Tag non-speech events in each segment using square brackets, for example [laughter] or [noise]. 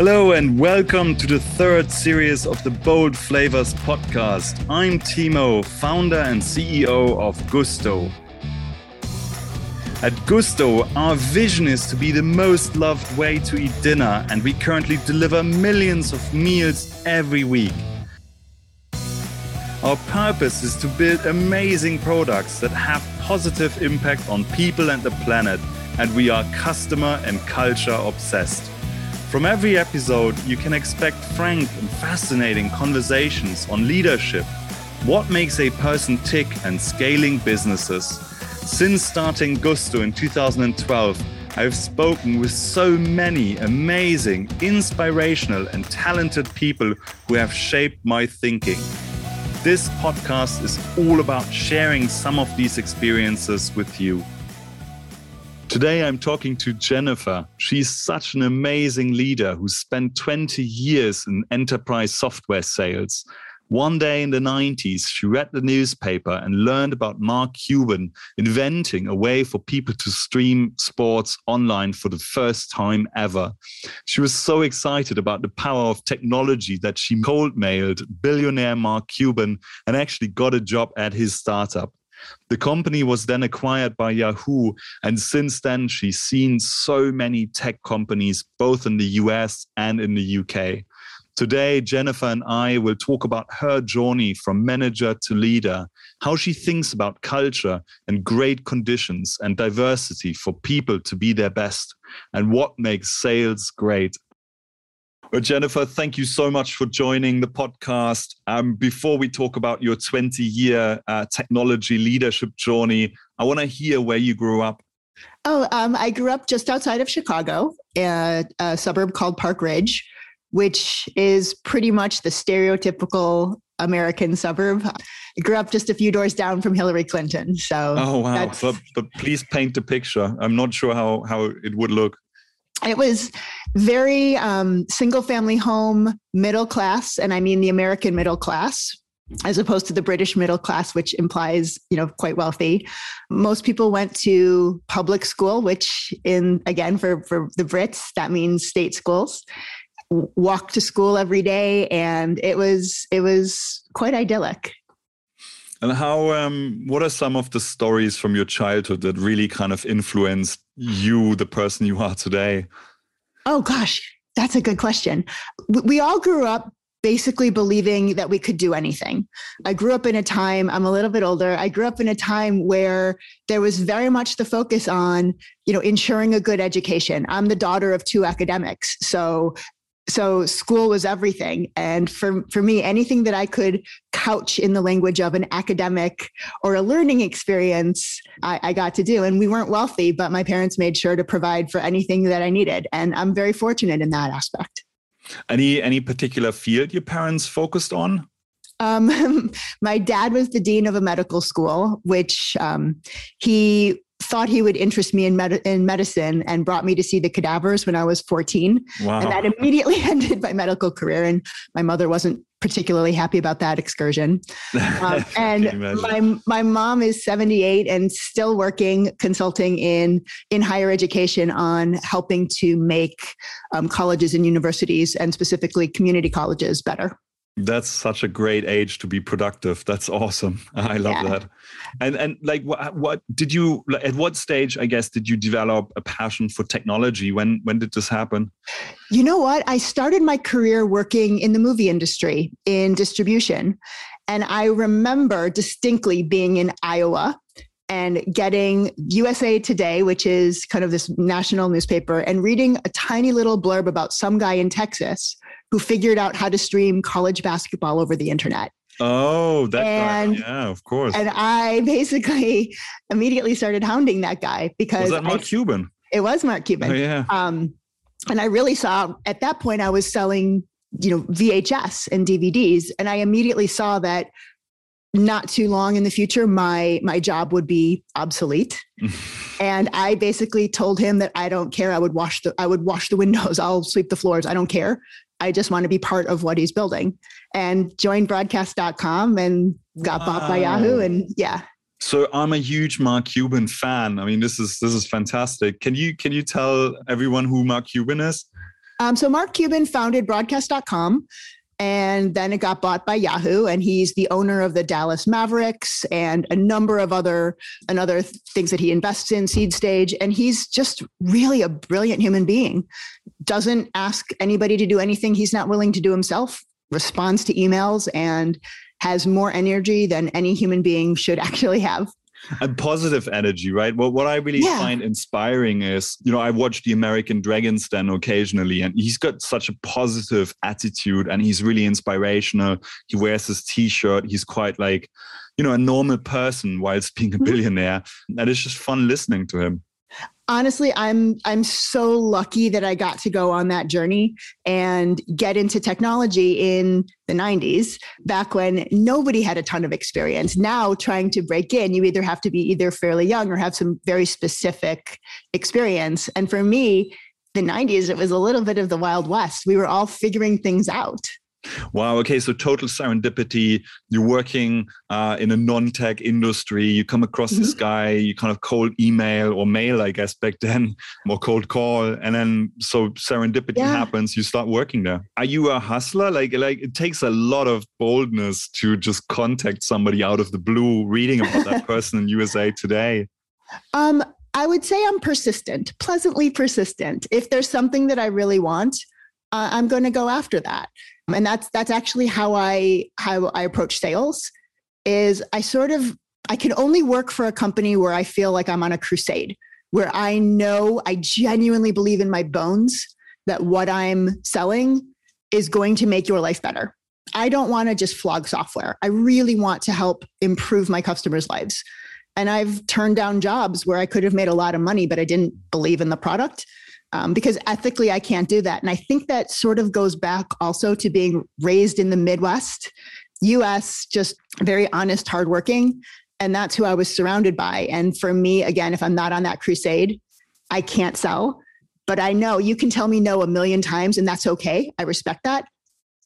Hello and welcome to the third series of the Bold Flavors podcast. I'm Timo, founder and CEO of Gousto. At Gousto, our vision is to be the most loved way to eat dinner, and we currently deliver millions of meals every week. Our purpose is to build amazing products that have positive impact on people and the planet, and we are customer and culture obsessed. From every episode, you can expect frank and fascinating conversations on leadership, what makes a person tick, and scaling businesses. Since starting Gousto in 2012, I've spoken with so many amazing, inspirational, and talented people who have shaped my thinking. This podcast is all about sharing some of these experiences with you. Today, I'm talking to Jennifer. She's such an amazing leader who spent 20 years in enterprise software sales. One day in the 90s, she read the newspaper and learned about Mark Cuban inventing a way for people to stream sports online for the first time ever. She was so excited about the power of technology that she cold mailed billionaire Mark Cuban and actually got a job at his startup. The company was then acquired by Yahoo. And since then, she's seen so many tech companies, both in the US and in the UK. Today, Jennifer and I will talk about her journey from manager to leader, how she thinks about culture and great conditions and diversity for people to be their best, and what makes sales great. Well, Jennifer, thank you so much for joining the podcast. Um, before we talk about your 20 year uh, technology leadership journey, I want to hear where you grew up. Oh, um, I grew up just outside of Chicago, a, a suburb called Park Ridge which is pretty much the stereotypical American suburb. I grew up just a few doors down from Hillary Clinton. So Oh wow. But, but please paint the picture. I'm not sure how how it would look. It was very um, single family home, middle class, and I mean the American middle class, as opposed to the British middle class, which implies, you know, quite wealthy. Most people went to public school, which in again for, for the Brits, that means state schools Walked to school every day and it was it was quite idyllic and how um, what are some of the stories from your childhood that really kind of influenced you the person you are today oh gosh that's a good question we all grew up basically believing that we could do anything. I grew up in a time, I'm a little bit older, I grew up in a time where there was very much the focus on, you know, ensuring a good education. I'm the daughter of two academics. So so school was everything. And for for me anything that i could couch in the language of an academic or a learning experience I, I, got to do. And we weren't wealthy but my parents made sure to provide for anything that i needed. And i'm very fortunate in that aspect. Any any particular field your parents focused on? Um, [laughs] my dad was the dean of a medical school which um, he thought he would interest me in, med- in medicine and brought me to see the cadavers when I was 14. Wow. And that immediately [laughs] ended my medical career. And my mother wasn't particularly happy about that excursion. [laughs] Um, and my, my mom is 78 and still working, consulting in, in higher education on helping to make um, colleges and universities and specifically community colleges better. That's such a great age to be productive. That's awesome. [laughs] I love yeah. that. And and like what what did you at what stage I guess did you develop a passion for technology? When when did this happen? You know what? I started my career working in the movie industry in distribution. And I remember distinctly being in Iowa and getting USA Today, which is kind of this national newspaper, and reading a tiny little blurb about some guy in Texas who figured out how to stream college basketball over the internet. Oh, that and, guy. Yeah, of course. And I basically immediately started hounding that guy because was that Mark I, Cuban? It was Mark Cuban. Oh, yeah. Um, and I really saw at that point I was selling, you know, VHS and DVDs, and I immediately saw that not too long in the future my my job would be obsolete [laughs] and i basically told him that i don't care i would wash the i would wash the windows [laughs] i'll sweep the floors i don't care I just want to be part of what he's building and joined broadcast.com and got wow. bought by Yahoo. And yeah. So I'm a huge Mark Cuban fan. I mean, this is this is fantastic. Can you can you tell everyone who Mark Cuban is? Um, so Mark Cuban founded broadcast.com and then it got bought by Yahoo and he's the owner of the Dallas Mavericks and a number of other and other things that he invests in seed stage. And he's just really a brilliant human being. Doesn't ask anybody to do anything he's not willing to do himself. Responds to emails and has more energy than any human being should [laughs] actually have and positive energy, right? Well, what I really yeah. find inspiring is, you know, I watch the American Dragons Den occasionally, and he's got such a positive attitude and he's really inspirational. He wears his t shirt. He's quite like, you know, a normal person whilst being a mm-hmm. billionaire. And it's just fun listening to him honestly i'm i'm so lucky that i got to go on that journey and get into technology in the 90s back when nobody had a ton of experience. Now trying to break in you either have to be either fairly young or have some very specific experience. And for me the 90s it was a little bit of the wild west. We were all figuring things out Wow. Okay. So total serendipity. You're working uh, in a non-tech industry. You come across mm-hmm. this guy. You kind of cold email or mail, I guess, back then, [laughs] or cold call, and then so serendipity yeah. happens. You start working there. Are you a hustler? Like, like it takes a lot of boldness to just contact somebody out of the blue, reading about that [laughs] person in USA Today. Um, I would say I'm persistent, pleasantly persistent. If there's something that I really want, uh, I'm going to go after that Um, and that's that's actually how i how i approach sales is i sort of i can only work for a company where i feel like i'm on a crusade where i know i genuinely believe in my bones that what i'm selling is going to make your life better. I don't want to just flog software. I really want to help improve my customers lives. And i've turned down jobs where i could have made a lot of money but i didn't believe in the product um, because ethically I can't do that. And I think that sort of goes back also to being raised in the Midwest, US, just very honest, hardworking. And that's who I was surrounded by. And for me, again, if I'm not on that crusade, I can't sell. But I know you can tell me no a million times, and that's okay. I respect that.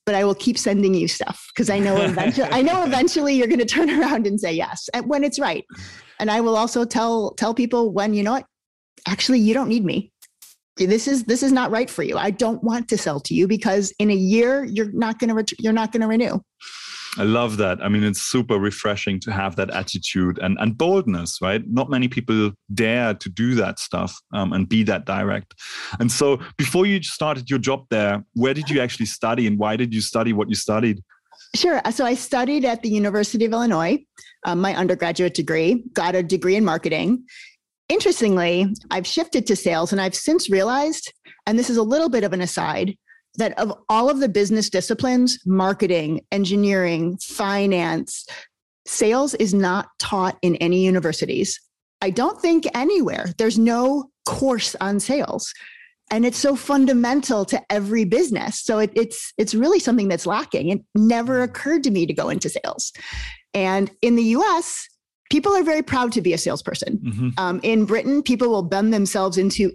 But I will keep sending you stuff because I know eventually I know eventually you're going to turn [laughs] around and say yes when it's right. And I will also tell tell people when you know what, actually you don't need me this is this is not right for you. I don't want to sell to you because in a year you're not going to ret- you're not going to renew. I love that. I mean, it's super refreshing to have that attitude and, and boldness, right? Not many people dare to do that stuff um, and be that direct. And so, before you started your job there, where did you actually study and why did you study what you studied? Sure. So, I studied at the University of Illinois, um, my undergraduate degree, got a degree in marketing. Interestingly, I've shifted to sales and I've since realized, and this is a little bit of an aside, that of all of the business disciplines, marketing, engineering, finance, sales is not taught in any universities. I don't think anywhere. There's no course on sales. And it's so fundamental to every business. So it, it's it's really something that's lacking. It never mm. occurred to me to go into sales. And in the US, people are very proud to be a salesperson. Mm-hmm. Um, in Britain, people will bend themselves into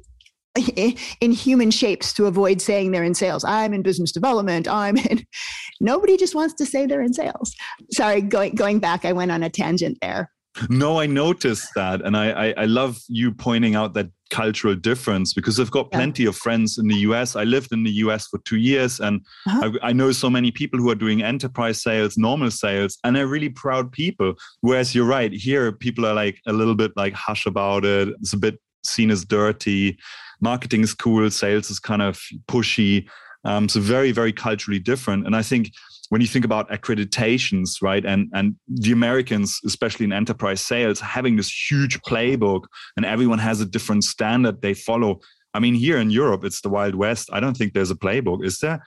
[laughs] in human shapes to avoid saying they're in sales. I'm in business development. I'm in. [laughs] Nobody just wants to say they're in sales. Sorry, going going back, I went on a tangent there. No, I noticed that, and I, I, I love you pointing out that cultural difference because I've got plenty yeah. of friends in the US. I lived in the US for two years, and uh-huh. I, I, know so many people who are doing enterprise sales, normal sales, and they're really proud people. Whereas you're right, here people are like a little bit like hush about it. It's a bit seen as dirty. Marketing is cool, sales is kind of pushy. Um, so very, very culturally different. And I think when you think about accreditations, right, and and the Americans, especially in enterprise sales, having this huge playbook, and everyone has a different standard they follow. I mean, here in Europe, it's the Wild West. I don't think there's a playbook, is there?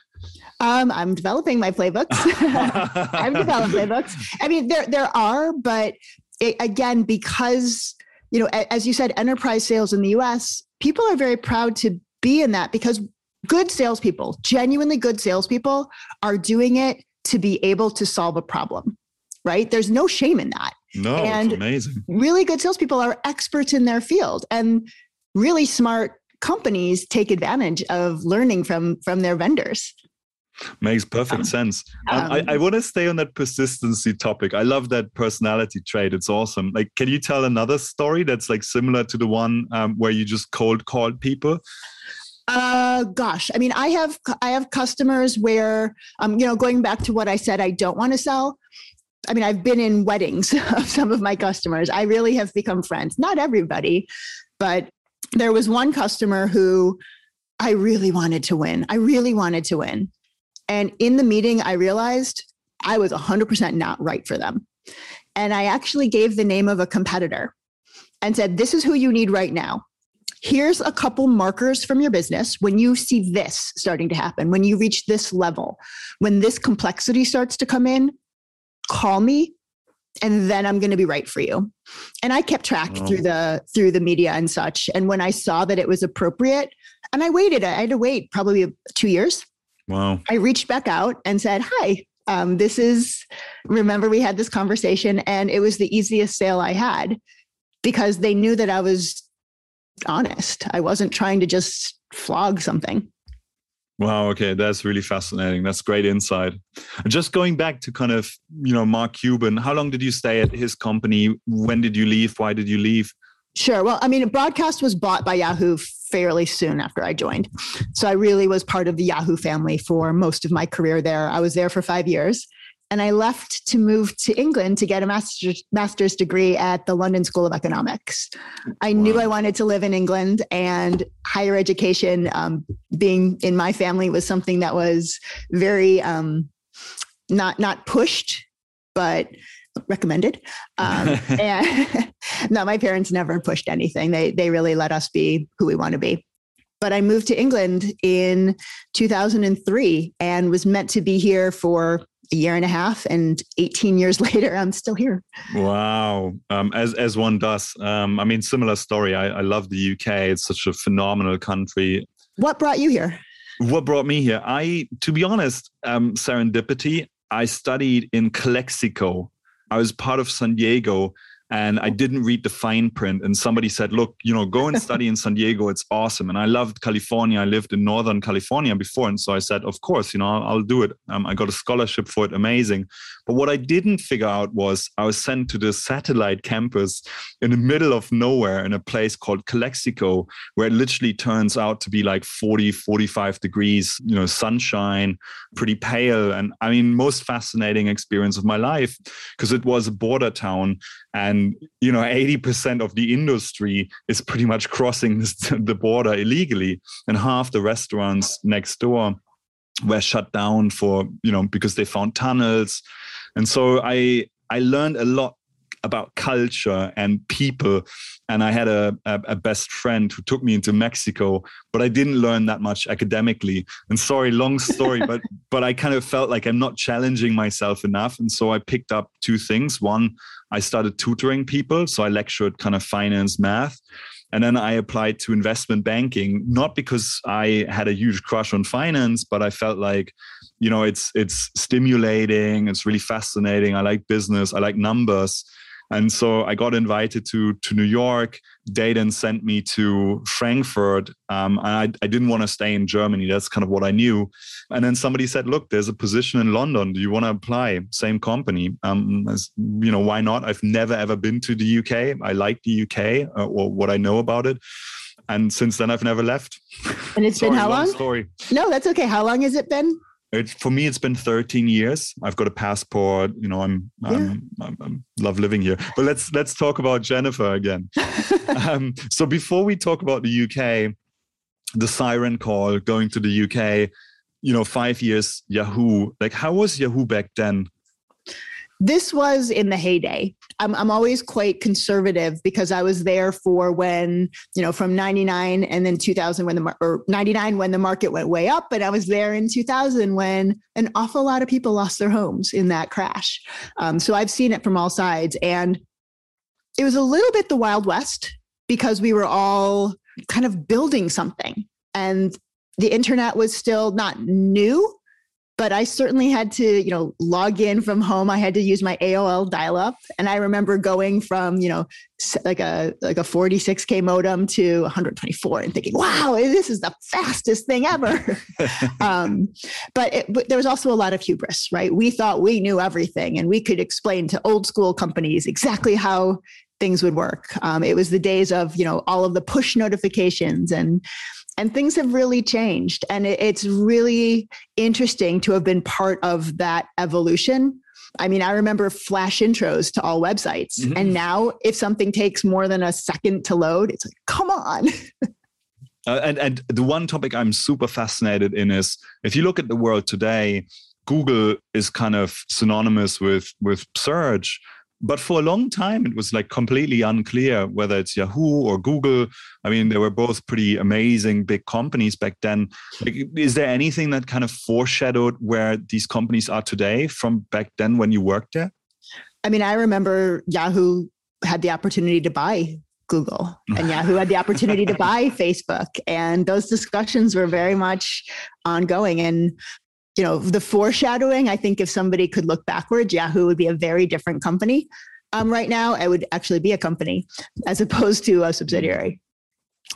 Um, I'm developing my playbooks. [laughs] I've developed playbooks. I mean, there there are, but it, again, because you know, as you said, enterprise sales in the U.S., people are very proud to be in that because good salespeople, genuinely good salespeople, are doing it to be able to solve a problem, right? There's no shame in that. No, and amazing. Really good salespeople are experts in their field, and really smart companies take advantage of learning from from their vendors. Makes perfect um, sense. Um, I, I want to stay on that persistency topic. I love that personality trait. It's awesome. Like, can you tell another story that's like similar to the one um, where you just cold called people? Uh, gosh, I mean, I have I have customers where, um, you know, going back to what I said, I don't want to sell. I mean, I've been in weddings [laughs] of some of my customers. I really have become friends. Not everybody, but there was one customer who I really wanted to win. I really wanted to win. And in the meeting, I realized I was 100% not right for them. And I actually gave the name of a competitor and said, This is who you need right now. Here's a couple markers from your business when you see this starting to happen, when you reach this level, when this complexity starts to come in, call me and then I'm going to be right for you. And I kept track oh. through the through the media and such. And when I saw that it was appropriate, and I waited, I had to wait probably two years. Wow. I reached back out and said, "Hi, um, this is." Remember, we had this conversation, and it was the easiest sale I had because they knew that I was honest. I wasn't trying to just flog something. Wow. Okay. That's really fascinating. That's great insight. Just going back to kind of, you know, Mark Cuban, how long did you stay at his company? When did you leave? Why did you leave? Sure. Well, I mean, broadcast was bought by Yahoo fairly soon after I joined. So I really was part of the Yahoo family for most of my career there. I was there for five years and I left to move to England to get a master's, master's degree at the London School of Economics. I wow. knew I wanted to live in England, and higher education, um, being in my family, was something that was very um, not not pushed, but recommended. Um, [laughs] and [laughs] no, my parents never pushed anything. They they really let us be who we want to be but I moved to England in 2003 and was meant to be here for a year and a half and 18 years [laughs] later i'm still here. Wow. Um, as as one does. Um, i mean similar story. I, I love the uk it's such a phenomenal country. What brought you here? What brought me here? I to be honest um, serendipity i studied in calexico. I was part of san diego and I didn't read the fine print. And somebody said, "Look, you know, go and [laughs] study in San Diego. It's awesome." And I loved California. I lived in Northern California before, and so I said, "Of course, you know, I'll, I'll do it." Um, I got a scholarship for it. Amazing. But what I didn't figure out was I was sent to the satellite campus in the middle of nowhere in a place called Calexico, where it literally turns out to be like 40, 45 degrees, you know, sunshine, pretty pale. And I mean, most fascinating experience of my life because it was a border town and you know 80% of the industry is pretty much crossing [laughs] the border illegally and half the restaurants next door were shut down for you know because they found tunnels and so i i learned a lot about culture and people. And I had a, a, a, best friend who took me into Mexico, but I didn't learn that much academically. And sorry, long story, [laughs] but but I kind of felt like I'm not challenging myself enough. And so I picked up two things. One, I started tutoring people. So I lectured kind of finance, math. And then I applied to investment banking, not because I had a huge crush on finance, but I felt like, you know, it's it's stimulating, it's really fascinating. I like business, I like numbers. And so I got invited to to New York. They then sent me to Frankfurt. Um, I, I didn't want to stay in Germany. That's kind of what I knew. And then somebody said, "Look, there's a position in London. Do you want to apply?" Same company. Um, as, you know, why not? I've never ever been to the UK. I like the UK uh, or what I know about it and since then I've never left. And it's [laughs] Sorry, been how long? Story. No, that's okay. How long has it been? It, for me, it's been 13 years. I've got a passport. You know, I'm, yeah. I'm, I'm, I'm love living here. But let's let's talk about Jennifer again. [laughs] um, so before we talk about the UK, the siren call going to the UK, you know, five years Yahoo. Like, how was Yahoo back then? This was in the heyday. I'm, I'm always quite conservative because I was there for when, you know, from 99 and then 2000 when the, or 99 when the market went way up. And I was there in 2000 when an awful lot of people lost their homes in that crash. Um, so I've seen it from all sides. And it was a little bit the Wild West because we were all kind of building something. And the internet was still not new, but I certainly had to, you know, log in from home. I had to use my AOL dial-up, and I remember going from, you know, like a like a 46k modem to 124, and thinking, "Wow, this is the fastest thing ever." [laughs] um, but, it, but there was also a lot of hubris, right? We thought we knew everything, and we could explain to old school companies exactly how things would work. Um, it was the days of, you know, all of the push notifications and and things have really changed. And it's really interesting to have been part of that evolution. I mean, I remember flash intros to all websites. Mm-hmm. And now, if something takes more than a second to load, it's like, come on. [laughs] uh, and, and the one topic I'm super fascinated in is if you look at the world today, Google is kind of synonymous with, with search but for a long time it was like completely unclear whether it's yahoo or google. I mean they were both pretty amazing big companies back then. Like, is there anything that kind of foreshadowed where these companies are today from back then when you worked there? I mean i remember yahoo had the opportunity to buy google and [laughs] yahoo had the opportunity to buy facebook and those discussions were very much ongoing. And you know, the foreshadowing, I think if somebody could look backwards, Yahoo would be a very different company. Um, right now, it would actually be a company as opposed to a subsidiary.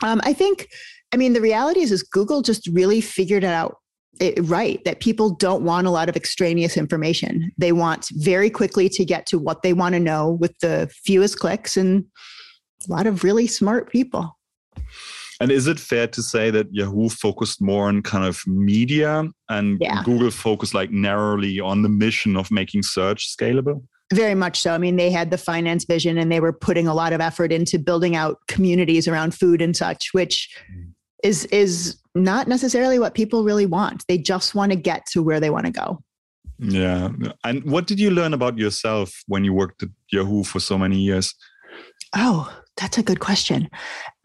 Um, I think, I mean, the reality is, is Google just really figured it out it, right that people don't want a lot of extraneous information. They want very quickly to get to what they want to know with the fewest clicks and a lot of really smart people. And is it fair to say that Yahoo focused more on kind of media and yeah. Google focused like narrowly on the mission of making search scalable? Very much so. I mean, they had the finance vision and they were putting a lot of effort into building out communities around food and such, which mm. is is not necessarily what people really want. They just want to get to where they want to go. Yeah. And what did you learn about yourself when you worked at Yahoo for so many years? Oh, that's a good question.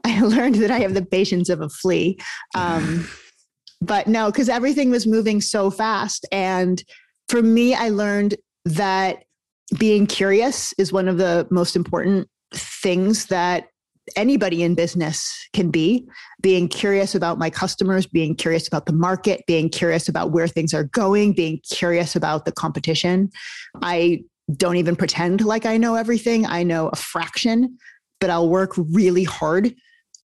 [laughs] I learned that I have the patience of a flea. Um, [laughs] but no, because everything was moving so fast. And for me, I learned that being curious is one of the most important things that anybody in business can be being curious about my customers being curious about the market being curious about where things are going being curious about the competition i don't even pretend like i know everything i know a fraction but i'll work really hard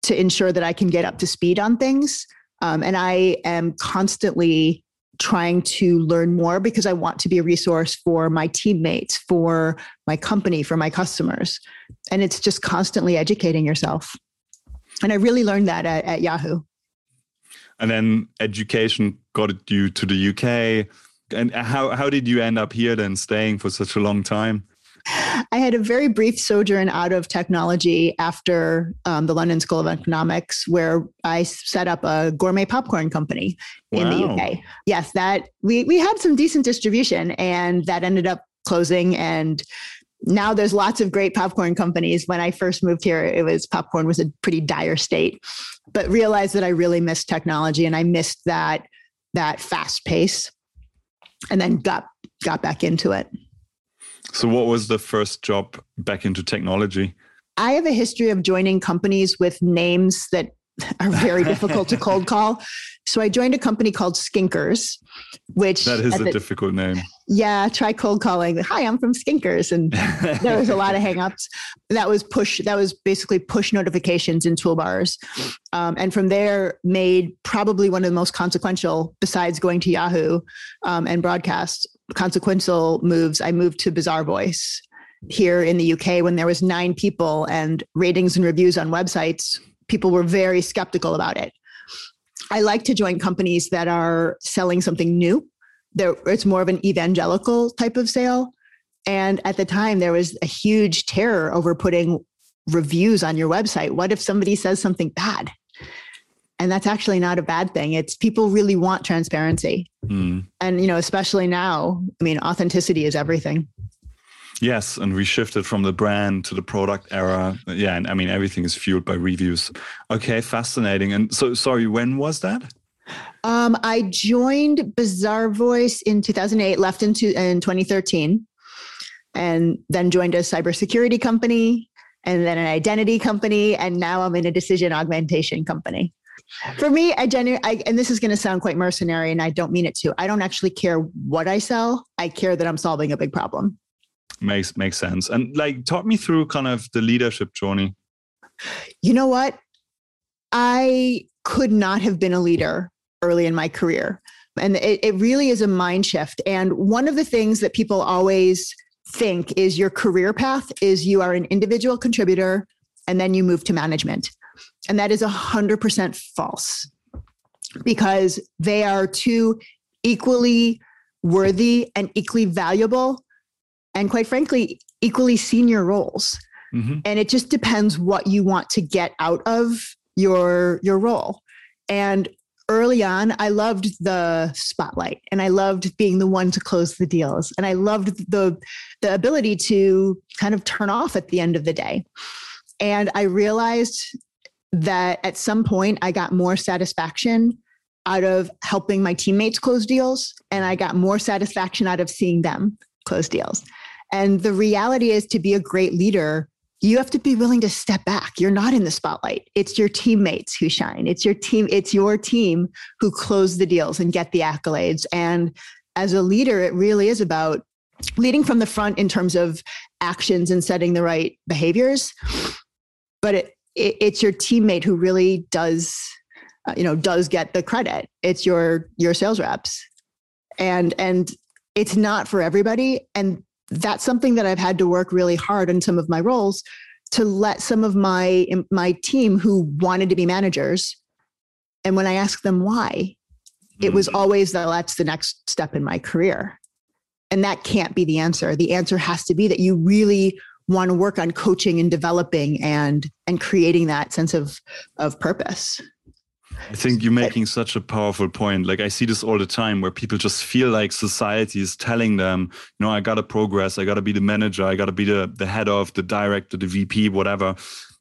to ensure that I can get up to speed on things. Um, and I am constantly trying to learn more because I want to be a resource for my teammates, for my company, for my customers. And it's just constantly educating yourself. And I really learned that at, at Yahoo. And then education got you to the UK. And how, how did you end up here then staying for such a long time? [laughs] I had a very brief sojourn out of technology after um, the London School of Economics, where I set up a gourmet popcorn company wow. in the UK. Yes, that we we had some decent distribution, and that ended up closing. And now there's lots of great popcorn companies. When I first moved here, it was popcorn was a pretty dire state, but realized that I really missed technology and I missed that that fast pace, and then got got back into it. So, what was the first job back into technology? I have a history of joining companies with names that are very difficult to cold [laughs] call. So I joined a company called Skinkers, which that is a the, difficult name. Yeah, try cold calling. Hi, I'm from Skinkers, and there was a lot of [laughs] hangups. That was push. That was basically push notifications in toolbars, um, and from there made probably one of the most consequential, besides going to Yahoo um, and broadcast, consequential moves. I moved to Bazaarvoice here in the UK when there was nine people and ratings and reviews on websites people were very skeptical about it. I like to join companies that are selling something new. There, it's more of an evangelical type of sale. And at the time, there was a huge terror over putting reviews on your website. What if somebody says something bad? And that's actually not a bad thing. It's people really want transparency. Mm. And, you know, especially now, I mean, authenticity is everything. Yes, and we shifted from the brand to the product era. Yeah, and I mean everything is fueled by reviews. Okay, fascinating. And so, sorry, when was that? Um, I joined Bazaarvoice in 2008, left in, in 2013, and then joined a cybersecurity company, and then an identity company, and now I'm in a decision augmentation company. For me, I genuinely, and this is going to sound quite mercenary, and I don't mean it to. I don't actually care what I sell. I care that I'm solving a big problem. Makes makes sense. And like talk me through kind of the leadership journey. You know what? I could not have been a leader early in my career. And it, it really is a mind shift. And one of the things that people always think is your career path is you are an individual contributor and then you move to management and that is 100% false because they are two equally worthy and equally valuable and quite frankly equally senior roles. Mm-hmm. and it just depends what you want to get out of your your role. And early on i loved the spotlight and i loved being the one to close the deals. And i loved the the ability to kind of turn off at the end of the day. And i realized that at some point i got more satisfaction out of helping my teammates close deals and I got more satisfaction out of seeing them close deals. And the reality is to be a great leader, you have to be willing to step back. You're not in the spotlight. It's your teammates who shine. It's your team, it's your team who close the deals and get the accolades. And as a leader, it really is about leading from the front in terms of actions and setting the right behaviors. But it, it it's your teammate who really does uh, you know does get the credit. It's your your sales reps. And and it's not for everybody. And that's something that i've had to work really hard in some of my roles to let some of my my team who wanted to be managers and when i asked them why it was mm-hmm. always that that's the next step in my career. And that can't be the answer. The answer has to be that you really want to work on coaching and developing and and creating that sense of of purpose I think you're making such a powerful point. Like I see this all the time where people just feel like society is telling them, you know, I gotta progress, I gotta be the manager, I gotta be the the head of, the director, the VP, whatever.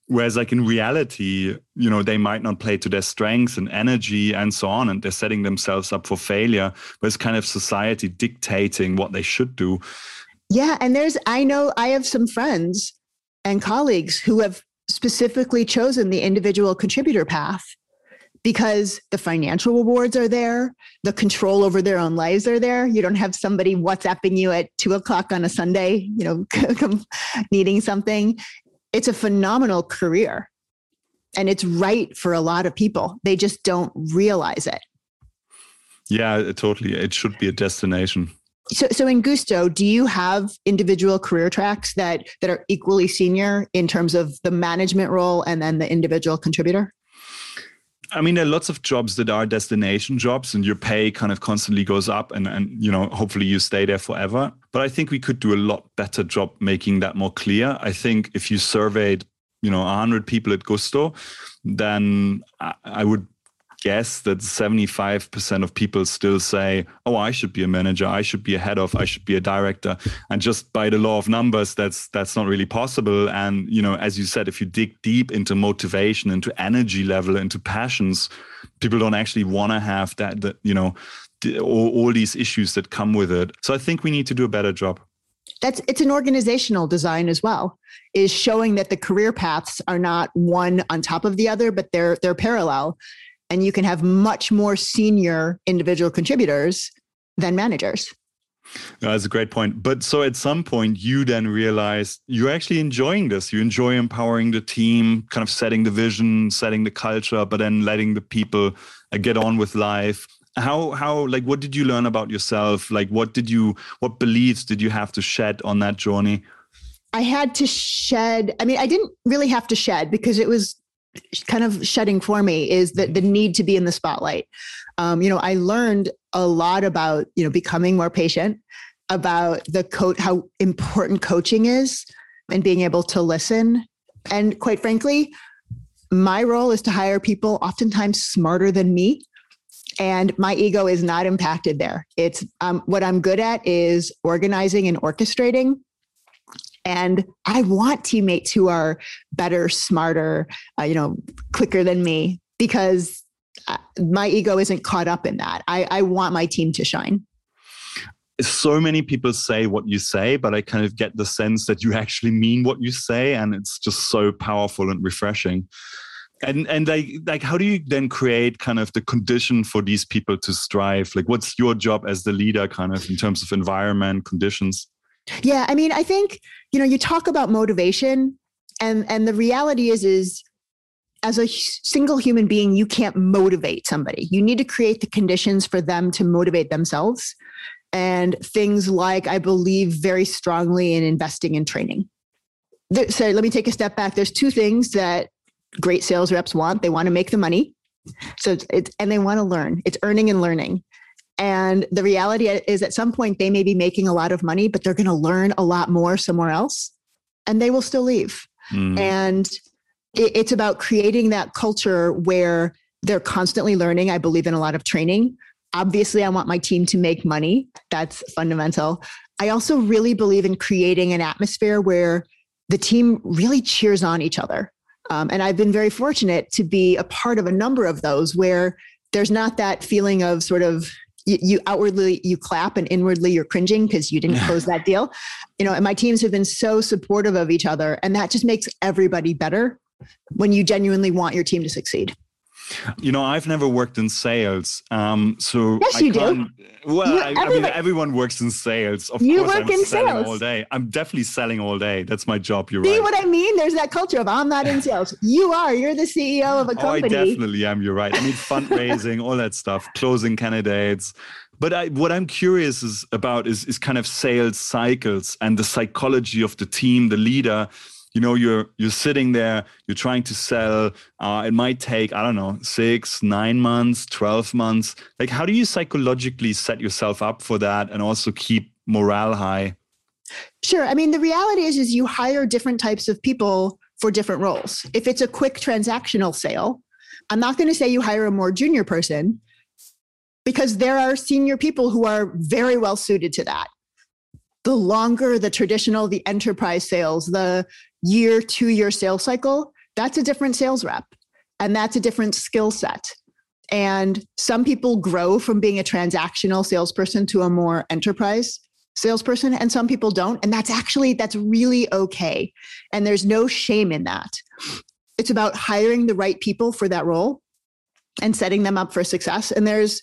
Whereas like in reality, you know, they might not play to their strengths and energy and so on, and they're setting themselves up for failure. But it's kind of society dictating what they should do. Yeah. And there's I know I have some friends and colleagues who have specifically chosen the individual contributor path because the financial rewards are there, the control over their own lives are there. You don't have somebody WhatsApping you at two o'clock on a Sunday, you know, [laughs] needing something. It's a phenomenal career. And it's right for a lot of people. They just don't realize it. Yeah, totally. It should be a destination. So, so in Gousto, do you have individual career tracks that that are equally senior in terms of the management role and then the individual contributor? I mean, there are lots of jobs that are destination jobs, and your pay kind of constantly goes up, and and you know, hopefully you stay there forever. But I think we could do a lot better job making that more clear. I think if you surveyed, you know, hundred people at Gousto, then I, I would guess that 75% of people still say, oh, I should be a manager, I should be a head of, I should be a director. And just by the law of numbers, that's that's not really possible. And, you know, as you said, if you dig deep into motivation, into energy level, into passions, people don't actually want to have that, that, you know, all, all these issues that come with it. So I think we need to do a better job that's it's an organizational design as well is showing that the career paths are not one on top of the other but they're they're parallel and you can have much more senior individual contributors than managers. that's a great point. But so at some point, you then realize you're actually enjoying this. You enjoy empowering the team, kind of setting the vision, setting the culture, but then letting the people uh, get on with life. How, how, like, what did you learn about yourself? Like, what did you, what beliefs did you have to shed on that journey? I had to shed, I mean, I didn't really have to shed because it was kind of shedding for me is that the need to be in the spotlight. Um, you know, I learned a lot about, you know, becoming more patient, about the coach, how important coaching is and being able to listen. And quite frankly, my role is to hire people oftentimes smarter than me. And my ego is not impacted there. It's um, what I'm good at is organizing and orchestrating and I want teammates who are better, smarter, uh, you know, quicker than me because uh, my ego isn't caught up in that. I, I want my team to shine so many people say what you say, but I kind of get the sense that you actually mean what you say, and it's just so powerful and refreshing. And and like like how do you then create kind of the condition for these people to strive? Like what's your job as the leader, kind of in terms of environment conditions? Yeah, I mean, I think you know, you talk about motivation, and and the reality is is as a single human being, you can't motivate somebody. You need to create the conditions for them to motivate themselves. And things like, I believe very strongly in investing in training. So let me take a step back. There's two things that great sales reps want they want to make the money So it's, and they want to learn. It's earning and learning. And the reality is at some point they may be making a lot of money, but they're going to learn a lot more somewhere else and they will still leave. Mm. And it, it's about creating that culture where they're constantly learning. I believe in a lot of training. Obviously, I want my team to make money. That's fundamental. I also really believe in creating an atmosphere where the team really cheers on each other. Um, and I've been very fortunate to be a part of a number of those where there's not that feeling of sort of you, you outwardly you clap and inwardly you're cringing because you didn't close that deal. You know, and my teams have been so supportive of each other, and that just makes everybody better when you genuinely want your team to succeed. You know, I've never worked in sales, um, so yes, you do. Well, you, I, I, mean, everyone works in sales. Of you course, work I'm in selling sales all day. I'm definitely selling all day. That's my job. You're right. See what I mean? There's that culture of I'm not in sales. You are. You're the CEO of a company. Oh, I definitely am. You're right. I mean, fundraising, all that stuff, closing candidates. But I, what I'm curious is about is is kind of sales cycles and the psychology of the team, the leader you know you're you're sitting there you're trying to sell uh, it might take i don't know six nine months 12 months. Like how do you psychologically set yourself up for that and also keep morale high? Sure. I mean the reality is is you hire different types of people for different roles. If it's a quick transactional sale i'm not going to say you hire a more junior person because there are senior people who are very well suited to that. The longer the traditional the enterprise sales the year, two year sales cycle, that's a different sales rep and that's a different skill set. And some people grow from being a transactional salesperson to a more enterprise salesperson and some people don't and that's actually that's really okay and there's no shame in that it's about hiring the right people for that role and setting them up for success and there's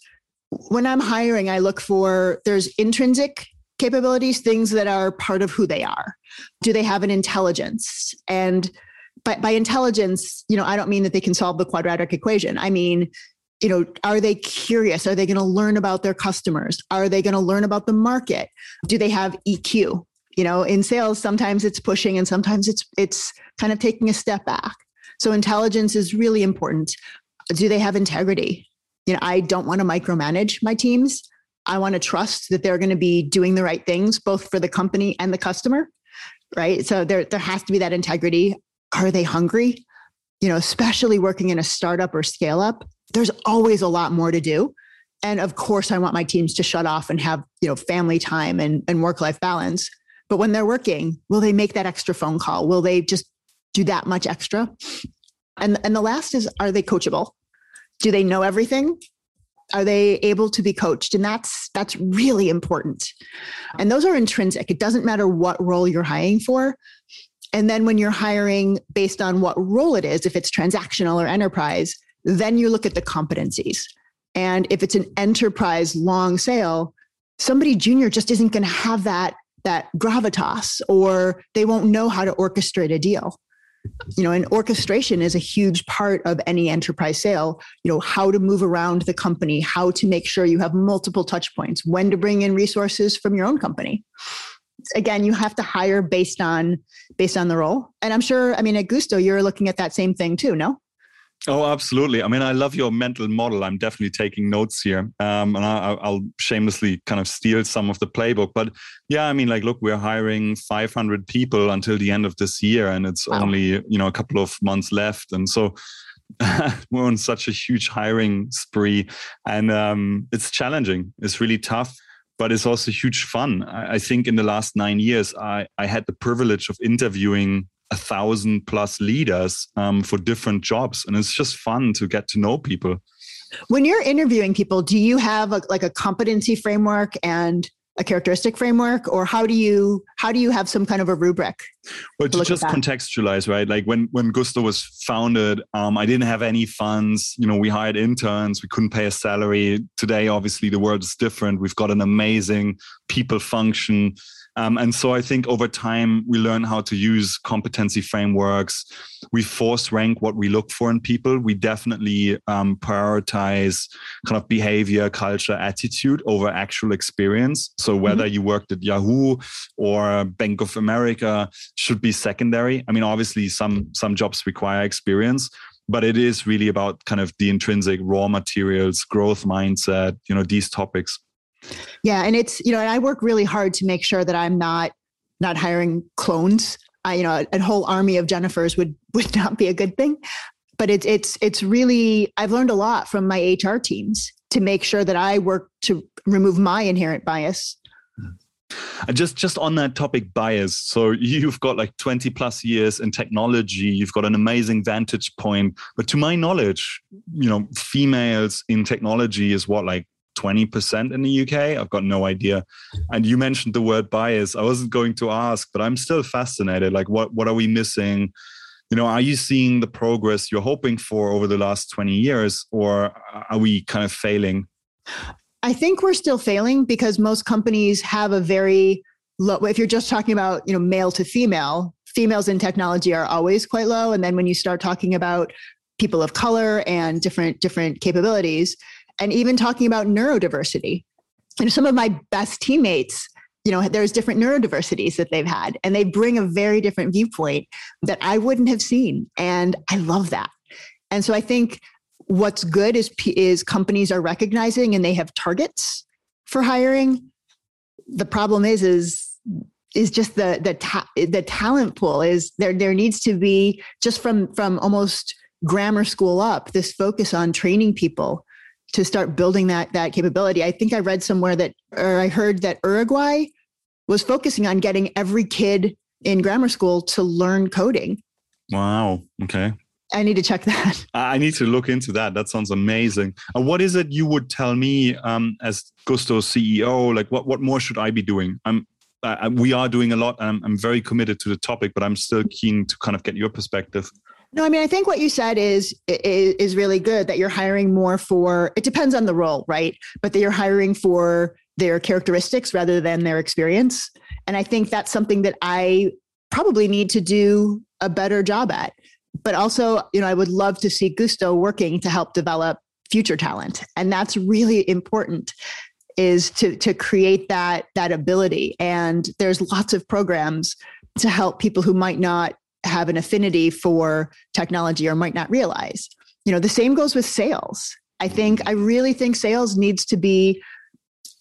when i'm hiring i look for there's intrinsic capabilities, things that are part of who they are. Do they have an intelligence? And by, by intelligence, you know, I don't mean that they can solve the quadratic equation. I mean, you know, are they curious? Are they going to learn about their customers? Are they going to learn about the market? Do they have EQ? You know, in sales, sometimes it's pushing and sometimes it's it's kind of taking a step back. So intelligence is really important. Do they have integrity? You know, I don't want to micromanage my teams. I want to trust that they're going to be doing the right things, both for the company and the customer. Right. So there, there has to be that integrity. Are they hungry? You know, especially working in a startup or scale up, there's always a lot more to do. And of course, I want my teams to shut off and have, you know, family time and, and work life balance. But when they're working, will they make that extra phone call? Will they just do that much extra? And, and the last is, are they coachable? Do they know everything? Are they able to be coached? And that's that's really important. And those are intrinsic. It doesn't matter what role you're hiring for. And then when you're hiring based on what role it is if it's transactional or enterprise then you look at the competencies. And if it's an enterprise long sale somebody junior just isn't going to have that that gravitas or they won't know how to orchestrate a deal you know and orchestration is a huge part of any enterprise sale. You know how to move around the company how to make sure you have multiple touch points when to bring in resources from your own company. Again you have to hire based on based on the role. And i'm sure i mean at gousto you're looking at that same thing too no Oh, absolutely. I mean, I love your mental model. I'm definitely taking notes here. Um, and I, will shamelessly kind of steal some of the playbook. But yeah, I mean, like, look, we're hiring 500 people until the end of this year, and it's wow. only, you know, a couple of months left. And so [laughs] we're on such a huge hiring spree. And um, it's challenging, it's really tough. But it's also huge fun. I, I think in the last nine years, I, I had the privilege of interviewing a thousand plus leaders um, for different jobs, and it's just fun to get to know people. When you're interviewing people, do you have a, like a competency framework and a characteristic framework or how do you how do you have some kind of a rubric well to, to just contextualize right? Like when when gousto was founded um, i didn't have any funds. You know we hired interns. We couldn't pay a salary. Today obviously the world is different. We've got an amazing people function. Um, and so I think over time, we learn how to use competency frameworks. We force rank what we look for in people. We definitely um, prioritize kind of behavior, culture, attitude over actual experience. So whether mm-hmm. you worked at Yahoo or Bank of America should be secondary. I mean, obviously, some some jobs require experience, but it is really about kind of the intrinsic raw materials, growth mindset, you know, these topics. Yeah, and it's you know, and I work really hard to make sure that I'm not not hiring clones. I, you know, a, a whole army of Jennifers would [laughs] would not be a good thing. But it's it's it's really I've learned a lot from my HR teams to make sure that I work to remove my inherent bias. Mm. And just just on that topic bias, so you've got like 20 plus years in technology, you've got an amazing vantage point. But to my knowledge, you know, females in technology is what like 20% in the UK. I've got no idea. And you mentioned the word bias. I wasn't going to ask, but I'm still fascinated. Like what what are we missing? You know, are you seeing the progress you're hoping for over the last 20 years or are we kind of failing? I think we're still failing because most companies have a very low if you're just talking about, you know, male to female, females in technology are always quite low and then when you start talking about people of color and different different capabilities, and even talking about neurodiversity. And some of my best teammates, you know, there's different neurodiversities that they've had, and they bring a very different viewpoint that I wouldn't have seen. And I love that. And so I think what's good is is companies are recognizing and they have targets for hiring. The problem is is is just the the ta- the talent pool is there there needs to be just from from almost grammar school up this focus on training people to start building that that capability. I think I read somewhere that or I heard that Uruguay was focusing on getting every kid in grammar school to learn coding. Wow. Okay. I need to check [laughs] that. I need to look into that. That sounds amazing. And what is it you would tell me um, as Gousto's CEO? Like, what what more should I be doing? I'm uh, we are doing a lot. I'm, I'm very committed to the topic, but I'm still keen to kind of get your perspective. No, I mean, I think what you said is, is is really good that you're hiring more for it depends on the role, right? But that you're hiring for their characteristics rather than their experience. And I think that's something that I probably need to do a better job at. But also, you know, I would love to see Gousto working to help develop future talent. And that's really important is to to create that that ability. And there's lots of programs to help people who might not have an affinity for technology or might not realize. You know, the same goes with sales. I think, I really think sales needs to be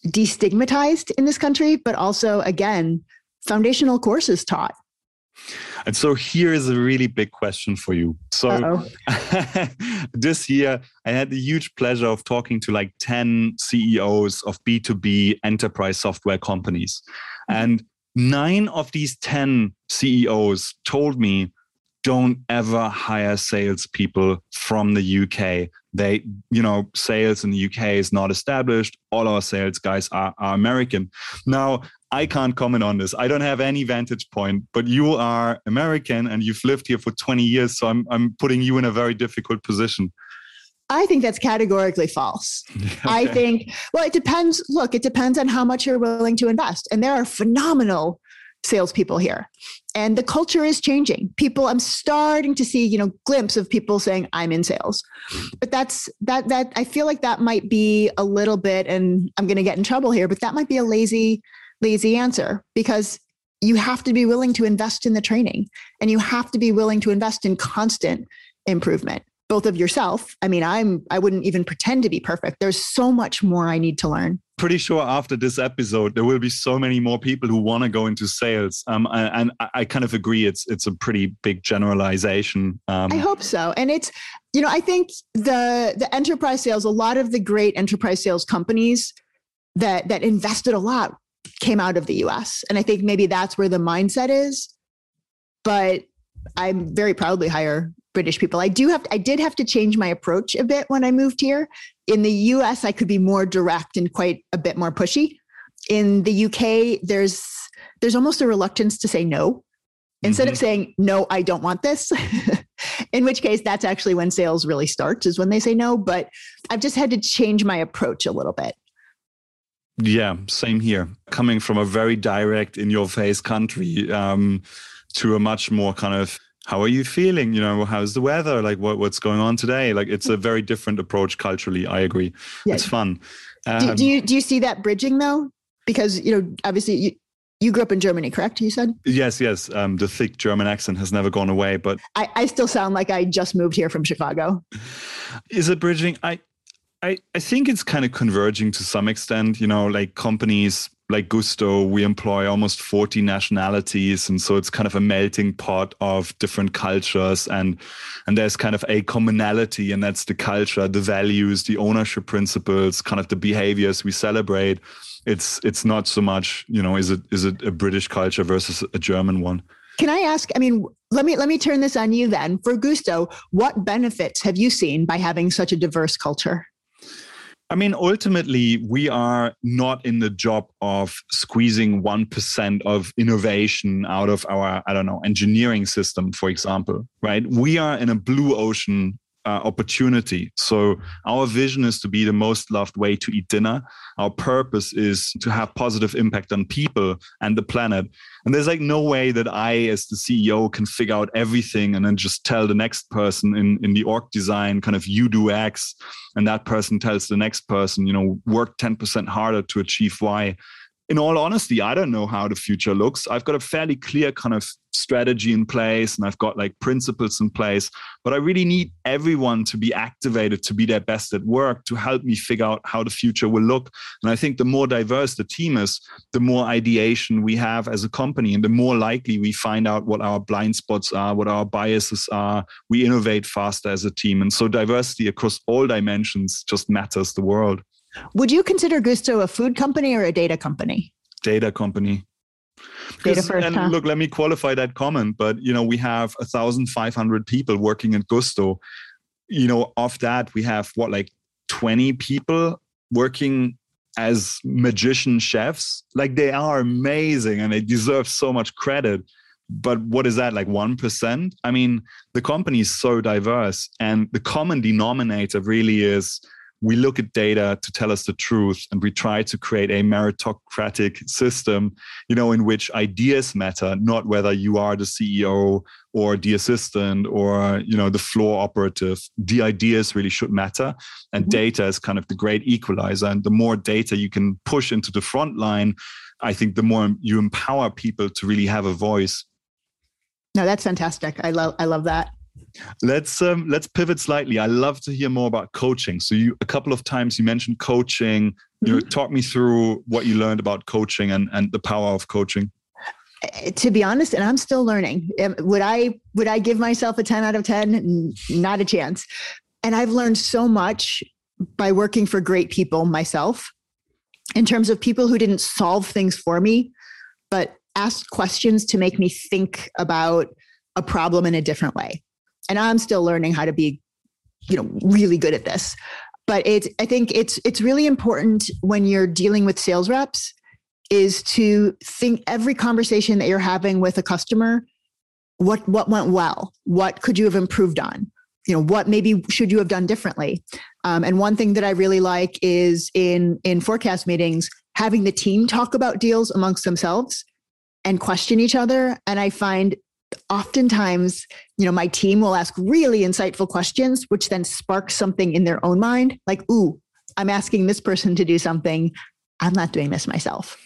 destigmatized in this country, but also, again, foundational courses taught. And so here is a really big question for you. So [laughs] this year, I had the huge pleasure of talking to like 10 CEOs of B2B enterprise software companies. Mm-hmm. And nine of these 10 CEOs told me, don't ever hire salespeople from the UK. They, you know, sales in the UK is not established. All our sales guys are, are American. Now, I can't comment on this. I don't have any vantage point, but you are American and you've lived here for 20 years. So I'm, I'm putting you in a very difficult position. I think that's categorically false. [laughs] Okay. I think, well, it depends. Look, it depends on how much you're willing to invest. And there are phenomenal salespeople here. And the culture is changing. People, I'm starting to see, you know, glimpse of people saying, I'm in sales. But that's that that I feel like that might be a little bit, and I'm gonna get in trouble here, but that might be a lazy, lazy answer because you have to be willing to invest in the training and you have to be willing to invest in constant improvement both of yourself. I mean, I'm I wouldn't even pretend to be perfect. There's so much more I need to learn. Pretty sure after this episode, there will be so many more people who want to go into sales. Um, and I kind of agree. It's it's a pretty big generalization. Um, I hope so. And it's you know I think the the enterprise sales, a lot of the great enterprise sales companies that that invested a lot came out of the U.S. And I think maybe that's where the mindset is. But I'm very proudly hire British people. I do have I did have to change my approach a bit when I moved here. In the US I could be more direct and quite a bit more pushy. In the UK there's there's almost a reluctance to say no. Instead mm-hmm. of saying no, I don't want this. [laughs] in which case that's actually when sales really starts is when they say no, but I've just had to change my approach a little bit. Yeah, same here. Coming from a very direct in your face country um, to a much more kind of how are you feeling? You know, how's the weather? Like, what, what's going on today? Like, it's a very different approach culturally. I agree. Yeah. It's fun. Um, do, do, you do you see that bridging though? Because you know, obviously, you you grew up in Germany, correct? You said? Yes, yes. Um, the thick German accent has never gone away, but I, I still sound like I just moved here from Chicago. Is it bridging? I, I, I think it's kind of converging to some extent. You know, like companies like Gousto, we employ almost 40 nationalities. And so it's kind of a melting pot of different cultures and and there's kind of a commonality, and that's the culture, the values, the ownership principles, kind of the behaviors we celebrate it's it's not so much you know is it is it a british culture versus a german one can i ask i mean let me let me turn this on you then for gousto what benefits have you seen by having such a diverse culture I mean, ultimately, we are not in the job of squeezing 1% of innovation out of our, I don't know, engineering system, for example, right? We are in a blue ocean uh, opportunity. So our vision is to be the most loved way to eat dinner. Our purpose is to have positive impact on people and the planet. And there's like no way that I, as the CEO, can figure out everything and then just tell the next person in, in the org design, kind of you do X, and that person tells the next person, you know, work 10% harder to achieve Y in all honesty, I don't know how the future looks. I've got a fairly clear kind of strategy in place and I've got like principles in place, but I really need everyone to be activated to be their best at work to help me figure out how the future will look. And I think the more diverse the team is, the more ideation we have as a company and the more likely we find out what our blind spots are, what our biases are. We innovate faster as a team. And so diversity across all dimensions just matters the world. Would you consider Gousto a food company or a data company? Data company. Data first, and huh? look, let me qualify that comment. But you know, we have a thousand five hundred people working at Gousto. You know, of that, we have what like twenty people working as magician chefs. Like they are amazing and they deserve so much credit. But what is that like one percent? I mean, the company is so diverse, and the common denominator really is we look at data to tell us the truth and we try to create a meritocratic system you know in which ideas matter not whether you are the ceo or the assistant or you know the floor operative. The ideas really should matter and mm-hmm. data is kind of the great equalizer and the more data you can push into the front line i think the more you empower people to really have a voice. No that's fantastic. I love i love that Let's um, let's pivot slightly. I love to hear more about coaching. So you a couple of times you mentioned coaching. Mm-hmm. You know, talk me through what you learned about coaching and and the power of coaching. Uh, to be honest, and I'm still learning. Um, would I would I give myself a 10 out of 10? Not a chance. And I've learned so much by working for great people myself in terms of people who didn't solve things for me, but asked questions to make me think about a problem in a different way and I'm still learning how to be, you know, really good at this. But it's I think it's it's really important when you're dealing with sales reps is to think every conversation that you're having with a customer, what what went well? What could you have improved on? You know, what maybe should you have done differently? Um, and one thing that I really like is in in forecast meetings having the team talk about deals amongst themselves and question each other. And I find oftentimes, you know, my team will ask really insightful questions, which then sparks something in their own mind, like, ooh, I'm asking this person to do something. I'm not doing this myself.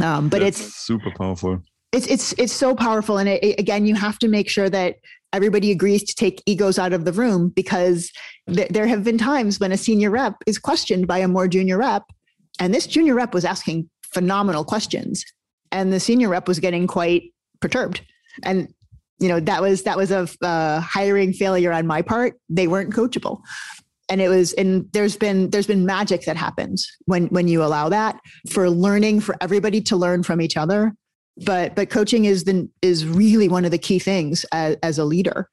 Um, but That's it's super powerful. It's it's it's so powerful, and it, it, again, you have to make sure that everybody agrees to take egos out of the room because th- there have been times when a senior rep is questioned by a more junior rep, and this junior rep was asking phenomenal questions, and the senior rep was getting quite perturbed and you know that was that was a hiring failure on my part. They weren't coachable. And it was and there's been there's been magic that happens when when you allow that for learning for everybody to learn from each other. But but coaching is the is really one of the key things as, as a leader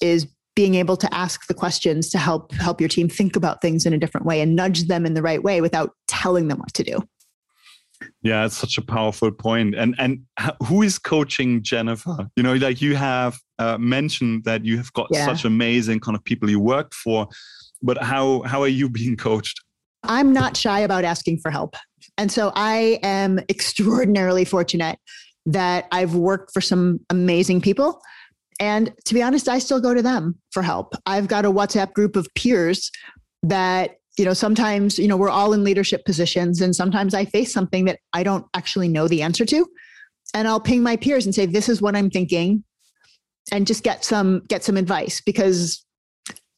is being able to ask the questions to help help your team think about things in a different way and nudge them in the right way without telling them what to do yeah, it's such a powerful point. And and who is coaching Jennifer? You know, like you have uh, mentioned that you have got yeah. such amazing kind of people you work for, but how how are you being coached? I'm not shy about asking for help. And so I am extraordinarily fortunate that I've worked for some amazing people. And to be honest, I still go to them for help. I've got a WhatsApp group of peers that you know, sometimes, you know, we're all in leadership positions and sometimes I face something that I don't actually know the answer to. And I'll ping my peers and say, this is what I'm thinking and just get some get some advice because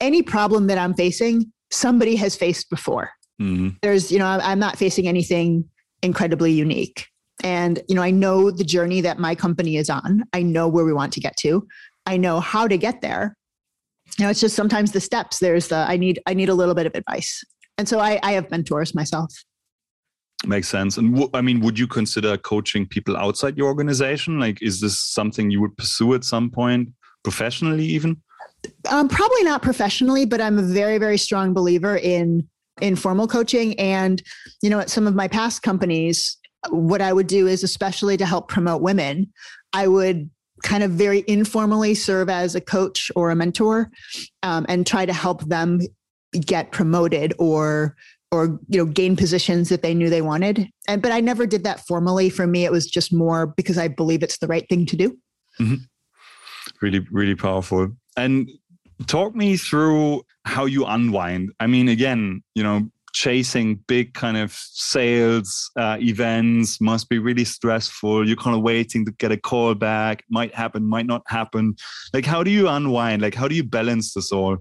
any problem that I'm facing, somebody has faced before. Mm-hmm. There's, you know, I'm not facing anything incredibly unique. And, you know, I know the journey that my company is on. I know where we want to get to. I know how to get there. You know, it's just sometimes the steps. There's the I need I need a little bit of advice. And so I, I have mentors myself. Makes sense. And w- I mean, would you consider coaching people outside your organization? Like, is this something you would pursue at some point professionally, even? Um, probably not professionally, but I'm a very, very strong believer in informal coaching. And, you know, at some of my past companies, what I would do is, especially to help promote women, I would kind of very informally serve as a coach or a mentor um, and try to help them get promoted or or you know gain positions that they knew they wanted. And but i never did that formally. For me it was just more because i believe it's the right thing to do. Mm-hmm. really really powerful. And talk me through how you unwind. I mean again you know chasing big kind of sales uh, events must be really stressful. You're kind of waiting to get a call back. Might happen might not happen. Like how do you unwind? Like how do you balance this all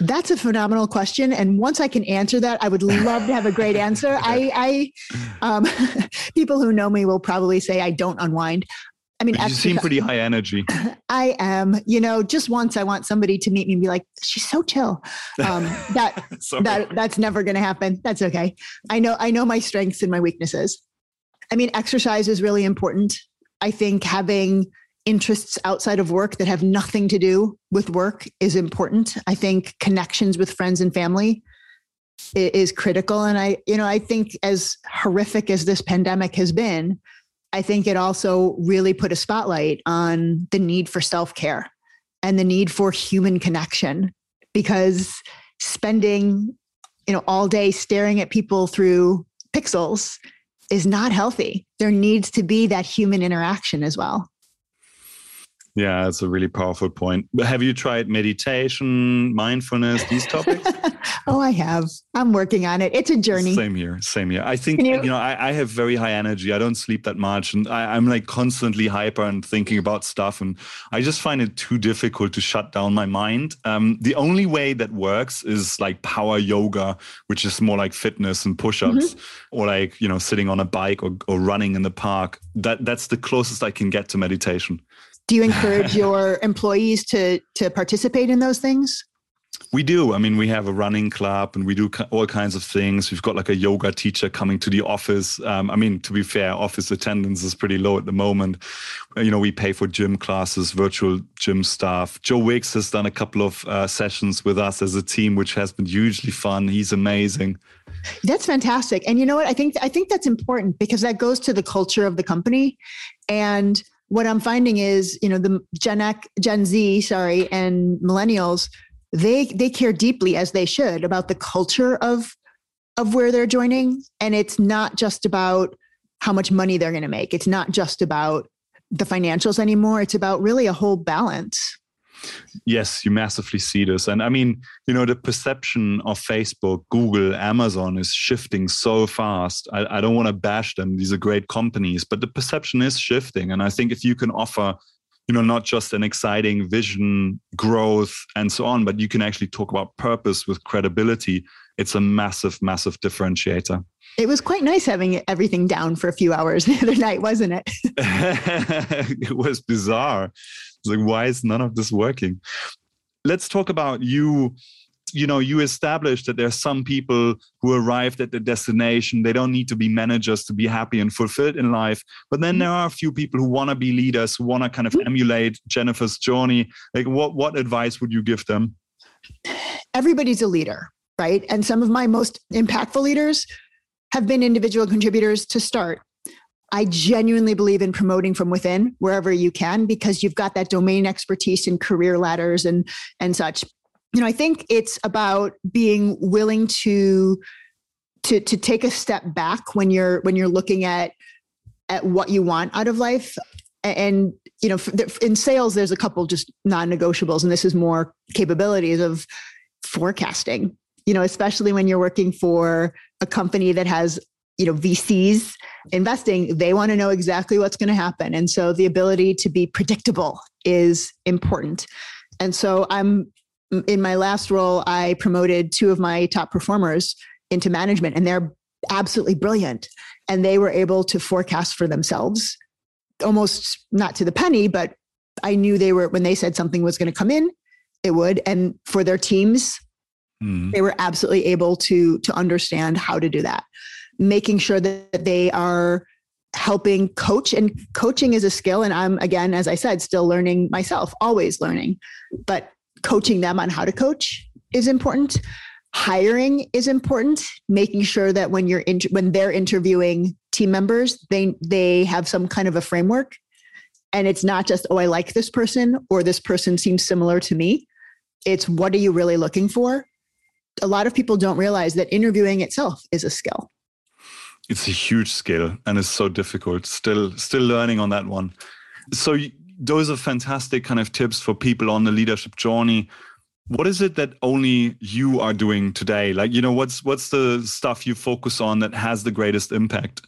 that's a phenomenal question, and once I can answer that, I would love to have a great answer. [laughs] I, I um, [laughs] people who know me will probably say I don't unwind. I mean, you seem pretty high energy. [laughs] I am. You know, just once I want somebody to meet me and be like, "She's so chill." Um, that that that's never going to happen. That's okay. I know. I know my strengths and my weaknesses. I mean, exercise is really important. I think having interests outside of work that have nothing to do with work is important. I think connections with friends and family is critical. And I, you know, I think as horrific as this pandemic has been, I think it also really put a spotlight on the need for self care and the need for human connection because spending, you know, all day staring at people through pixels is not healthy. There needs to be that human interaction as well. Yeah, that's a really powerful point. But have you tried meditation, mindfulness, these [laughs] topics? oh, I have. I'm working on it. It's a journey. Same here. Same here. I think, you, you, know, I, I, have very high energy. I don't sleep that much. And I, I'm like constantly hyper and thinking about stuff. And I just find it too difficult to shut down my mind. Um, the only way that works is like power yoga, which is more like fitness and push ups, mm-hmm. or like, you know, sitting on a bike or, or running in the park. That That's the closest I can get to meditation. Do you encourage [laughs] your employees to to participate in those things? We do. I mean, we have a running club and we do all kinds of things. We've got like a yoga teacher coming to the office. Um, I mean, to be fair, office attendance is pretty low at the moment. You know, we pay for gym classes, virtual gym staff. Joe Wicks has done a couple of uh, sessions with us as a team, which has been hugely fun. He's amazing. That's fantastic. And you know what? I think I think that's important because that goes to the culture of the company and what I'm finding is, you know, the Gen X, Gen Z, sorry, and millennials, they they care deeply as they should about the culture of of where they're joining, and it's not just about how much money they're going to make. It's not just about the financials anymore. It's about really a whole balance. Yes, you massively see this. And I mean, you know, the perception of Facebook, Google, Amazon is shifting so fast. I, I don't want to bash them. These are great companies, but the perception is shifting. And I think if you can offer, you know, not just an exciting vision, growth, and so on, but you can actually talk about purpose with credibility, it's a massive, massive differentiator. It was quite nice having everything down for a few hours the other night, wasn't it? [laughs] it was bizarre. It's like, why is none of this working? Let's talk about you. You know, you established that there's some people who arrived at the destination. They don't need to be managers to be happy and fulfilled in life. But then there are a few people who want to be leaders, who want to kind of mm-hmm. emulate Jennifer's journey. Like, what what advice would you give them? Everybody's a leader, right? And some of my most impactful leaders have been individual contributors to start. I genuinely believe in promoting from within wherever you can because you've got that domain expertise and career ladders and and such. You know, I think it's about being willing to to to take a step back when you're when you're looking at at what you want out of life and you know in sales there's a couple just non-negotiables and this is more capabilities of forecasting you know, especially when you're working for a company that has you know VCs investing they want to know exactly what's going to happen. And so the ability to be predictable is important. And so I'm in my last role I promoted two of my top performers into management and they're absolutely brilliant. And they were able to forecast for themselves almost not to the penny but I knew they were when they said something was going to come in it would. And for their teams mm. they were absolutely able to to understand how to do that making sure that they are helping coach and coaching is a skill and i'm again as i said still learning myself always learning but coaching them on how to coach is important. Hiring is important making sure that when you're in, when they're interviewing team members they they have some kind of a framework and it's not just oh i like this person or this person seems similar to me. It's what are you really looking for? A lot of people don't realize that interviewing itself is a skill it's a huge skill and it's so difficult. Still still learning on that one. So those are fantastic kind of tips for people on the leadership journey. What is it that only you are doing today? Like you know what's what's the stuff you focus on that has the greatest impact?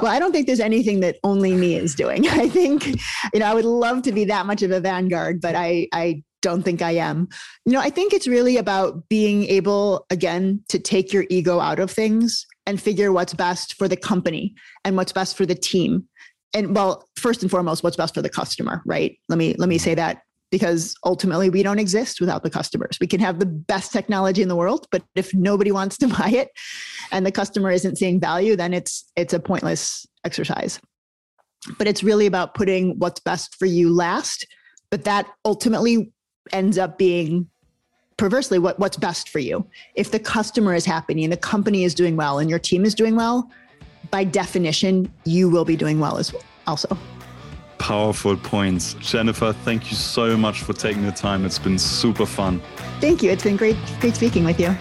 Well, I don't think there's anything that only me is doing. [laughs] I think, you know, I would love to be that much of a vanguard, but I, I don't think I am. You know, I think it's really about being able, again, to take your ego out of things and figure what's best for the company and what's best for the team. And well first and foremost what's best for the customer right? Let me let me mm-hmm. say that because ultimately we don't exist without the customers. We can have the best technology in the world but if nobody wants to [laughs] buy it and the customer isn't seeing value then it's it's a pointless exercise. But it's really about putting what's best for you last but that ultimately ends up being perversely what, what's best for you. If the customer is happy and the company is doing well and your team is doing well, by definition, you will be doing well as well also. Powerful points. Jennifer, thank you so much for taking the time. It's been super fun. Thank you. It's been great, great speaking with you.